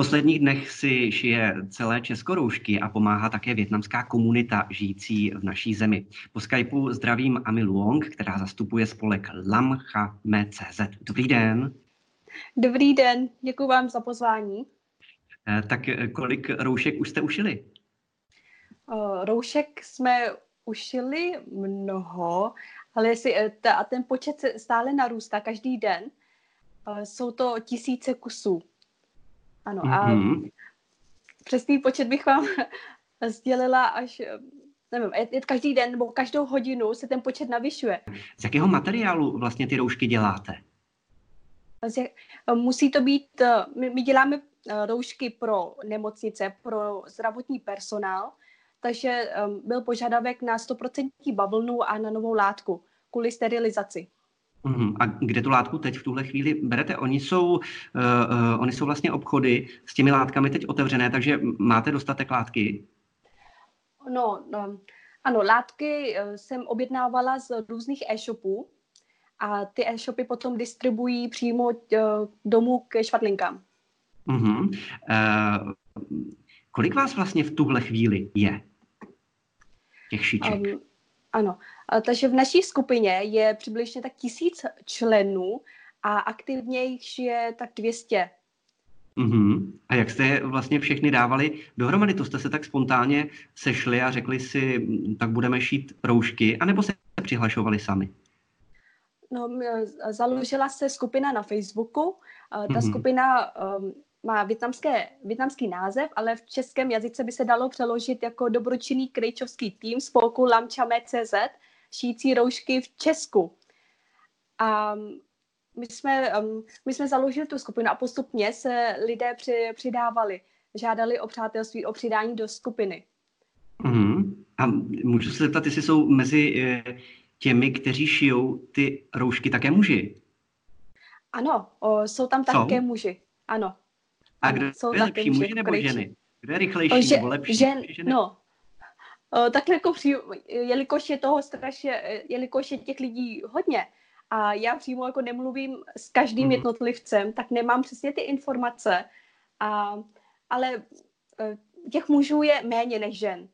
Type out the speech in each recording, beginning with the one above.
posledních dnech si šije celé Česko roušky a pomáhá také větnamská komunita žijící v naší zemi. Po Skypeu zdravím Ami Luong, která zastupuje spolek Lam Cha Me CZ. Dobrý den. Dobrý den, děkuji vám za pozvání. Eh, tak eh, kolik roušek už jste ušili? Uh, roušek jsme ušili mnoho, ale si, ta, a ten počet stále narůstá každý den. Jsou to tisíce kusů. Ano, mm-hmm. a přesný počet bych vám sdělila až, nevím, každý den nebo každou hodinu se ten počet navyšuje. Z jakého materiálu vlastně ty roušky děláte? Musí to být, my, my děláme roušky pro nemocnice, pro zdravotní personál, takže um, byl požadavek na 100% bavlnu a na novou látku kvůli sterilizaci. Uhum. A kde tu látku teď v tuhle chvíli berete? Oni jsou, uh, uh, oni jsou vlastně obchody s těmi látkami teď otevřené, takže máte dostatek látky? No, no ano, látky jsem objednávala z různých e-shopů a ty e-shopy potom distribuují přímo uh, domů ke švadlinkám. Uh-huh. Uh, kolik vás vlastně v tuhle chvíli je? Těch šiček? Um, ano, takže v naší skupině je přibližně tak tisíc členů a aktivně jich je tak 200. Uh-huh. A jak jste vlastně všechny dávali dohromady? To jste se tak spontánně sešli a řekli si, tak budeme šít roušky, anebo se přihlašovali sami? No, založila se skupina na Facebooku. Ta uh-huh. skupina um, má větnamské, větnamský název, ale v českém jazyce by se dalo přeložit jako dobročinný krejčovský tým spolku Lamčame.cz, šící roušky v Česku. A my jsme, um, my jsme založili tu skupinu a postupně se lidé při, přidávali, žádali o přátelství, o přidání do skupiny. Mm-hmm. A můžu se zeptat, jestli jsou mezi eh, těmi, kteří šijou ty roušky, také muži? Ano, o, jsou tam také muži, ano. A kdo jsou je lepší, muži nebo ženy? Kdo je rychlejší že, nebo lepší? Žen, ženy? No, takhle jako při, jelikož je toho strašně, jelikož je těch lidí hodně a já přímo jako nemluvím s každým mm. jednotlivcem, tak nemám přesně ty informace, a, ale e, těch mužů je méně než žen.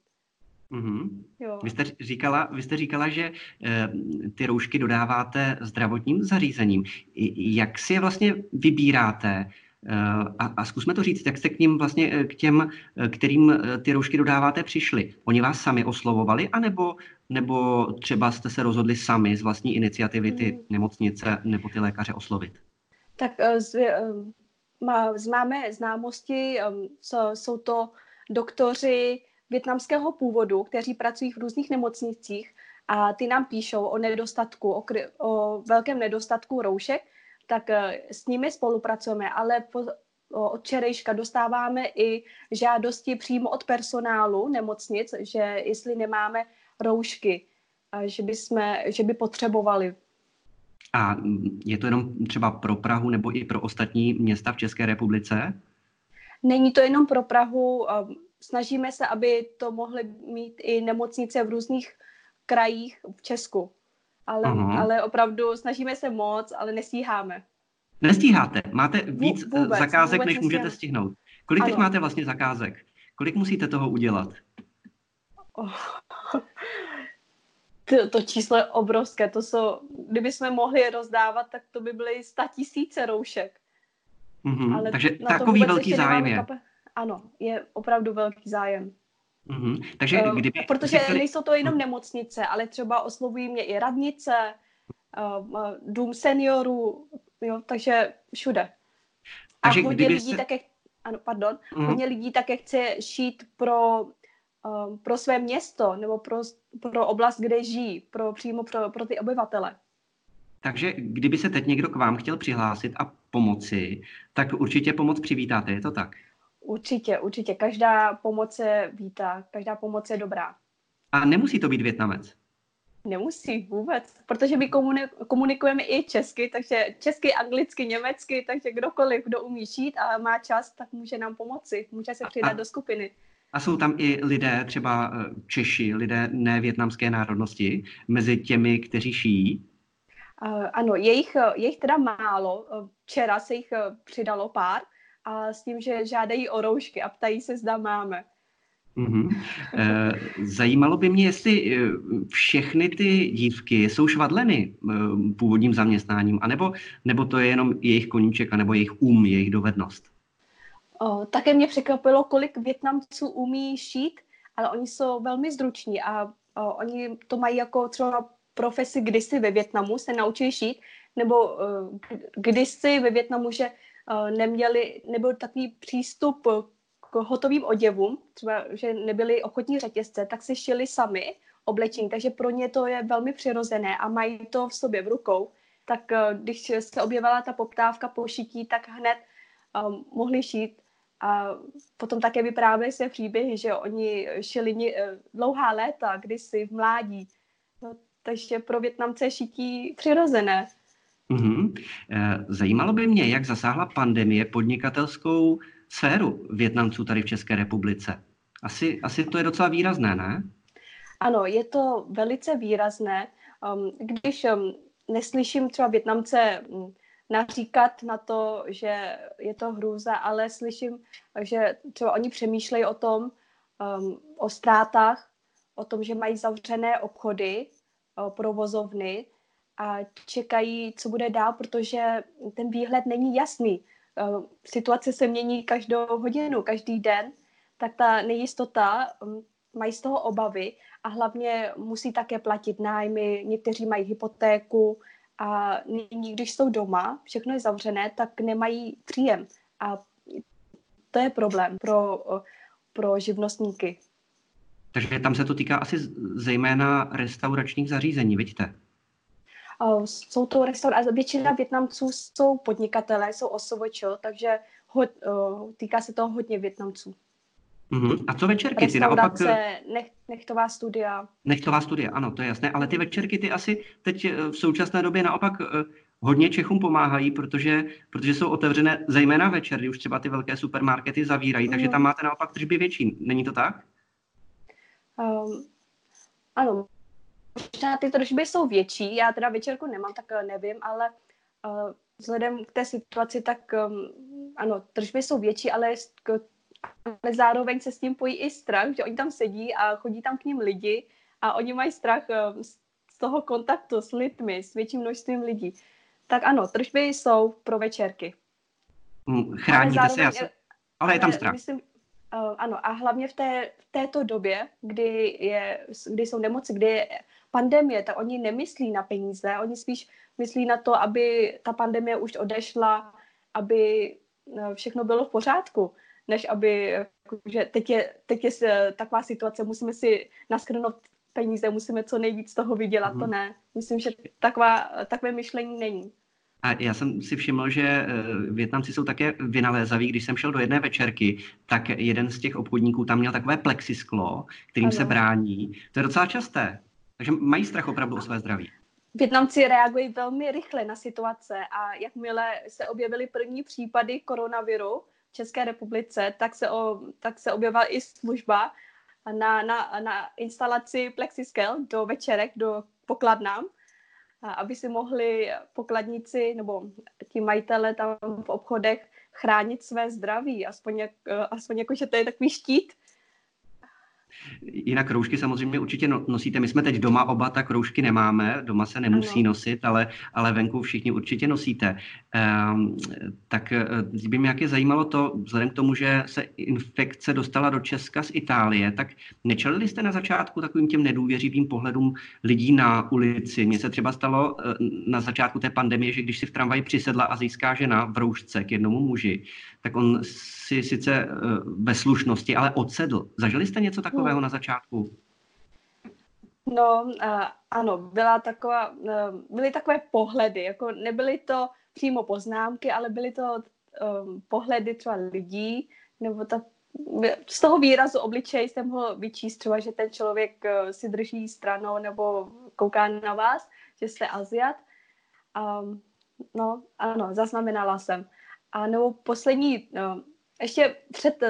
Mm-hmm. Jo. Vy, jste říkala, vy jste říkala, že e, ty roušky dodáváte zdravotním zařízením. Jak si je vlastně vybíráte? A, a zkusme to říct, jak jste k ním vlastně, eh, k těm, eh, kterým eh, ty roušky dodáváte, přišli. Oni vás sami oslovovali, anebo nebo třeba jste se rozhodli sami z vlastní iniciativy ty hmm. nemocnice nebo ty lékaře oslovit? Tak z, máme známosti, co jsou to doktoři větnamského původu, kteří pracují v různých nemocnicích a ty nám píšou o nedostatku, o, o velkém nedostatku roušek tak eh, s nimi spolupracujeme, ale po, od včerejška dostáváme i žádosti přímo od personálu nemocnic, že jestli nemáme roušky, že by, jsme, že by potřebovali. A je to jenom třeba pro Prahu nebo i pro ostatní města v České republice? Není to jenom pro Prahu. Snažíme se, aby to mohly mít i nemocnice v různých krajích v Česku ale, uh-huh. ale opravdu snažíme se moc, ale nestíháme. Nestíháte? Máte víc eh, vůbec, zakázek, vůbec než nestíháme. můžete stihnout. Kolik ano. teď máte vlastně zakázek? Kolik musíte toho udělat? Oh. To, to číslo je obrovské. To jsou, kdyby jsme mohli rozdávat, tak to by byly sta tisíce roušek. Mm-hmm. Ale Takže takový velký zájem je. Kape... Ano, je opravdu velký zájem. Mm-hmm. Takže uh, kdyby... Protože řekli... nejsou to jenom nemocnice, ale třeba oslovují mě i radnice, uh, dům seniorů, jo, takže všude. A takže hodně lidí se... také, ano, pardon, mm-hmm. hodně lidí také chce šít pro, pro své město nebo pro, pro oblast, kde žijí, pro, přímo pro, pro ty obyvatele. Takže kdyby se teď někdo k vám chtěl přihlásit a pomoci, tak určitě pomoc přivítáte, je to tak? Určitě, určitě. Každá pomoc je vítá, každá pomoc je dobrá. A nemusí to být Větnamec? Nemusí vůbec, protože my komunikujeme i česky, takže česky, anglicky, německy, takže kdokoliv, kdo umí šít a má čas, tak může nám pomoci, může se přidat a, do skupiny. A jsou tam i lidé, třeba eh, Češi, lidé nevětnamské národnosti, mezi těmi, kteří šijí? Uh, ano, je jich, je jich teda málo. Včera se jich přidalo pár, a s tím, že žádají o roušky a ptají se, zda máme. Mm-hmm. Zajímalo by mě, jestli eh, všechny ty dívky jsou švadleny eh, původním zaměstnáním, anebo, nebo to je jenom jejich koníček, anebo jejich um, jejich dovednost. O, také mě překvapilo, kolik Větnamců umí šít, ale oni jsou velmi zruční a o, oni to mají jako třeba profesi kdysi ve Větnamu se naučili šít, nebo uh, kdysi ve Větnamu, že neměli, nebyl takový přístup k hotovým oděvům, třeba, že nebyly ochotní řetězce, tak si šili sami oblečení, takže pro ně to je velmi přirozené a mají to v sobě v rukou. Tak uh, když se objevila ta poptávka po šití, tak hned um, mohli šít. A potom také vyprávějí se příběhy, že oni šili dlouhá léta, kdysi v mládí. No, takže pro Větnamce šití přirozené. Mm-hmm. Zajímalo by mě, jak zasáhla pandemie podnikatelskou sféru Větnamců tady v České republice. Asi, asi to je docela výrazné, ne? Ano, je to velice výrazné. Um, když um, neslyším třeba Větnamce um, naříkat na to, že je to hrůza, ale slyším, že třeba oni přemýšlejí o tom, um, o ztrátách, o tom, že mají zavřené obchody, provozovny a čekají, co bude dál, protože ten výhled není jasný. Situace se mění každou hodinu, každý den, tak ta nejistota, mají z toho obavy a hlavně musí také platit nájmy, někteří mají hypotéku a nyní, když jsou doma, všechno je zavřené, tak nemají příjem a to je problém pro, pro živnostníky. Takže tam se to týká asi zejména restauračních zařízení, vidíte? Jsou to restaurace, většina Větnamců jsou podnikatelé, jsou OSVČ, takže ho, týká se toho hodně Větnamců. Uh-huh. A co večerky? Ty naopak... Nech, nechtová studia. Nechtová studia, ano, to je jasné, ale ty večerky ty asi teď eh, v současné době naopak eh, hodně Čechům pomáhají, protože, protože jsou otevřené zejména večer, kdy už třeba ty velké supermarkety zavírají, takže mhm. tam máte naopak tržby větší. Není to tak? Um, ano, možná ty tržby jsou větší, já teda večerku nemám, tak eh, nevím, ale uh, vzhledem k té situaci, tak um, ano, tržby jsou větší, ale, ale zároveň se s tím pojí i strach, že oni tam sedí a chodí tam k ním lidi a oni mají strach um, z toho kontaktu s lidmi, s větším množstvím lidí. Tak ano, tržby jsou pro večerky. Hm, chráníte se, asi, ale je tam strach. Myslím, ano, a hlavně v, té, v této době, kdy, je, kdy jsou nemoci, kdy je pandemie, tak oni nemyslí na peníze, oni spíš myslí na to, aby ta pandemie už odešla, aby eh, všechno bylo v pořádku, než aby, že teď je, teď je taková situace, musíme si naskrnout peníze, musíme co nejvíc toho vydělat, mm. to mhm. ne. Myslím, že taková, takové myšlení není. A já jsem si všiml, že eh, Větnamci jsou také vynalézaví. Když jsem šel do jedné večerky, tak jeden z těch obchodníků tam měl takové plexisklo, kterým ano. se brání. To je docela časté. Takže mají strach opravdu o své zdraví. Větnamci reagují velmi rychle na situace a jakmile se objevily první případy koronaviru v České republice, tak se, o, tak se objevila i služba na, na, na instalaci plexiskel do večerek, do pokladnám aby si mohli pokladníci nebo ti majitele tam v obchodech chránit své zdraví, aspoň, jak, aspoň jako, že to je takový štít, Jinak roušky samozřejmě určitě no, nosíte. My jsme teď doma oba, tak roušky nemáme. Doma se nemusí ano. nosit, ale, ale venku všichni určitě nosíte. Um, tak eh, by mě jaké zajímalo to, vzhledem k tomu, že se infekce dostala do Česka z Itálie, tak nečelili jste na začátku takovým těm nedůvěřivým pohledům lidí na ulici? Mně se třeba stalo eh, na začátku té pandemie, že když si v tramvaji přisedla azijská žena v roušce k jednomu muži, tak on si sice eh, ve slušnosti, ale odsedl. Zažili jste něco takového na začátku? No, uh, ano, byla taková, uh, byly takové pohledy, jako nebyly to přímo poznámky, ale byly to um, pohledy třeba lidí, nebo ta, z toho výrazu obličej jsem mohl vyčíst třeba, že ten člověk uh, si drží stranou nebo kouká na vás, že jste Aziat. Um, no, ano, zaznamenala jsem. A nebo poslední, no, ještě před,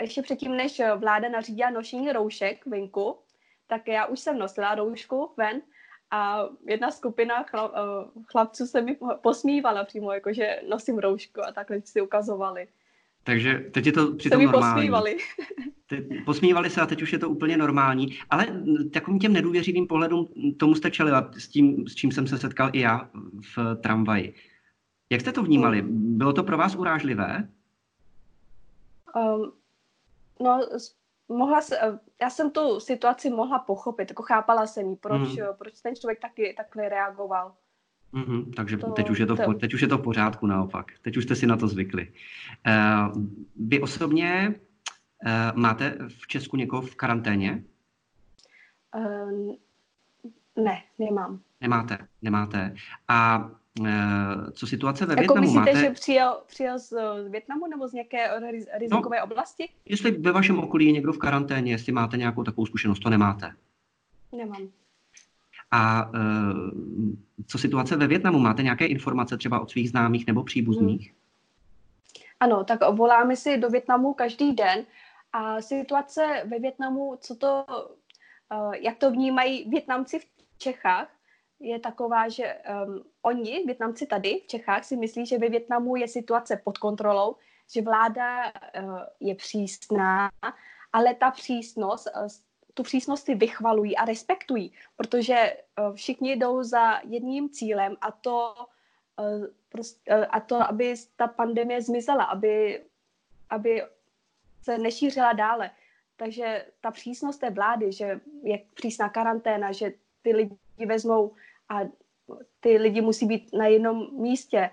ještě předtím, než vláda nařídila nošení roušek venku, tak já už jsem nosila roušku ven a jedna skupina chlap, uh, chlapců se mi posmívala přímo, jakože nosím roušku a takhle si ukazovali. Takže teď je to přitom normální. Posmívali. Te, posmívali se a teď už je to úplně normální. Ale takovým těm nedůvěřivým pohledům tomu jste čelila, s tím, s čím jsem se setkal i já v tramvaji. Jak jste to vnímali? Bylo to pro vás urážlivé? Um, no, mohla se, já jsem tu situaci mohla pochopit, jako chápala jsem ji, proč, mm. proč ten člověk taky takhle reagoval. Mm-hmm, takže to, teď, už je to, to... teď už je to v pořádku naopak. Teď už jste si na to zvykli. Uh, vy osobně uh, máte v Česku někoho v karanténě? Uh, ne, nemám. Nemáte, nemáte. A co situace ve jako Větnamu myslíte, máte? že přijel, přijel z, z Větnamu nebo z nějaké rizikové no, oblasti? Jestli ve vašem okolí je někdo v karanténě, jestli máte nějakou takovou zkušenost, to nemáte? Nemám. A uh, co situace ve Větnamu? Máte nějaké informace třeba od svých známých nebo příbuzných? Hmm. Ano, tak voláme si do Větnamu každý den a situace ve Větnamu, co to, uh, jak to vnímají Větnamci v Čechách, je taková, že um, oni, Větnamci tady v Čechách, si myslí, že ve Větnamu je situace pod kontrolou, že vláda uh, je přísná, ale ta přísnost uh, tu přísnost si vychvalují a respektují, protože eh, všichni jdou za jedním cílem a to, eh, eh, a to aby ta pandemie zmizela, aby, aby se nešířila dále. Takže ta přísnost té vlády, že je přísná karanténa, že ty lidi vezmou a ty lidi musí být na jednom místě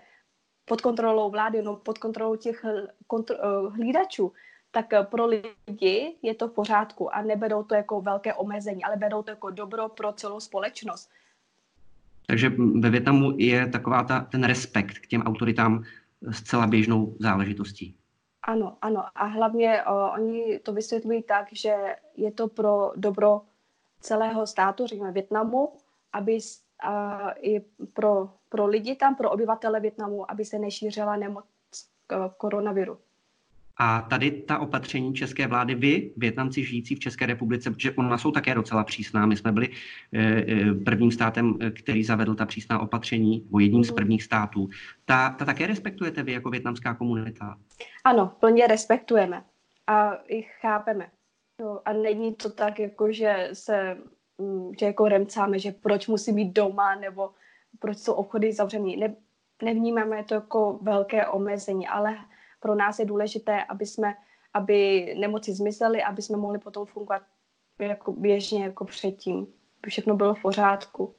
pod kontrolou vlády, no pod kontrolou těch kontro, hlídačů, tak eh, pro lidi je to v pořádku a neberou to jako velké omezení, ale berou to jako dobro pro celou společnost. Takže ve Větnamu je taková ta, ten respekt k těm autoritám zcela běžnou záležitostí. Ano, ano. A hlavně o, oni to vysvětlují tak, že je to pro dobro celého státu, řekněme Větnamu, aby a, i pro, pro lidi tam, pro obyvatele Větnamu, aby se nešířila nemoc koronaviru. A tady ta opatření české vlády, vy, Větnamci žijící v České republice, protože ona jsou také docela přísná. My jsme byli eh, eh, prvním státem, eh, který zavedl ta přísná opatření, nebo jedním z mhm. prvních států. Ta, ta také respektujete vy jako větnamská komunita? Ano, plně respektujeme a i chápeme. No, a není to tak, jako že se že jako remcáme, že proč musí být doma, nebo proč jsou obchody zavřený. Ne, nevnímáme to jako velké omezení, ale pro nás je důležité, aby jsme, aby nemoci zmizely, aby jsme mohli potom fungovat jako běžně, jako předtím, všechno bylo v pořádku.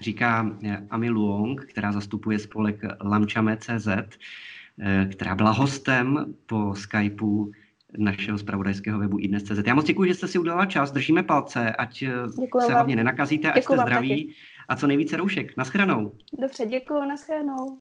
Říká eh, Ami Luong, která zastupuje spolek Lamčame.cz, eh, která byla hostem po Skypeu našeho zpravodajského webu iDnes.cz. Já moc děkuji, že jste si udělala čas, držíme palce, ať eh, děkuji se vám. hlavně nenakazíte, ať děkuji jste zdraví a co nejvíce roušek. Naschranou. Dobře, děkuji, naschranou.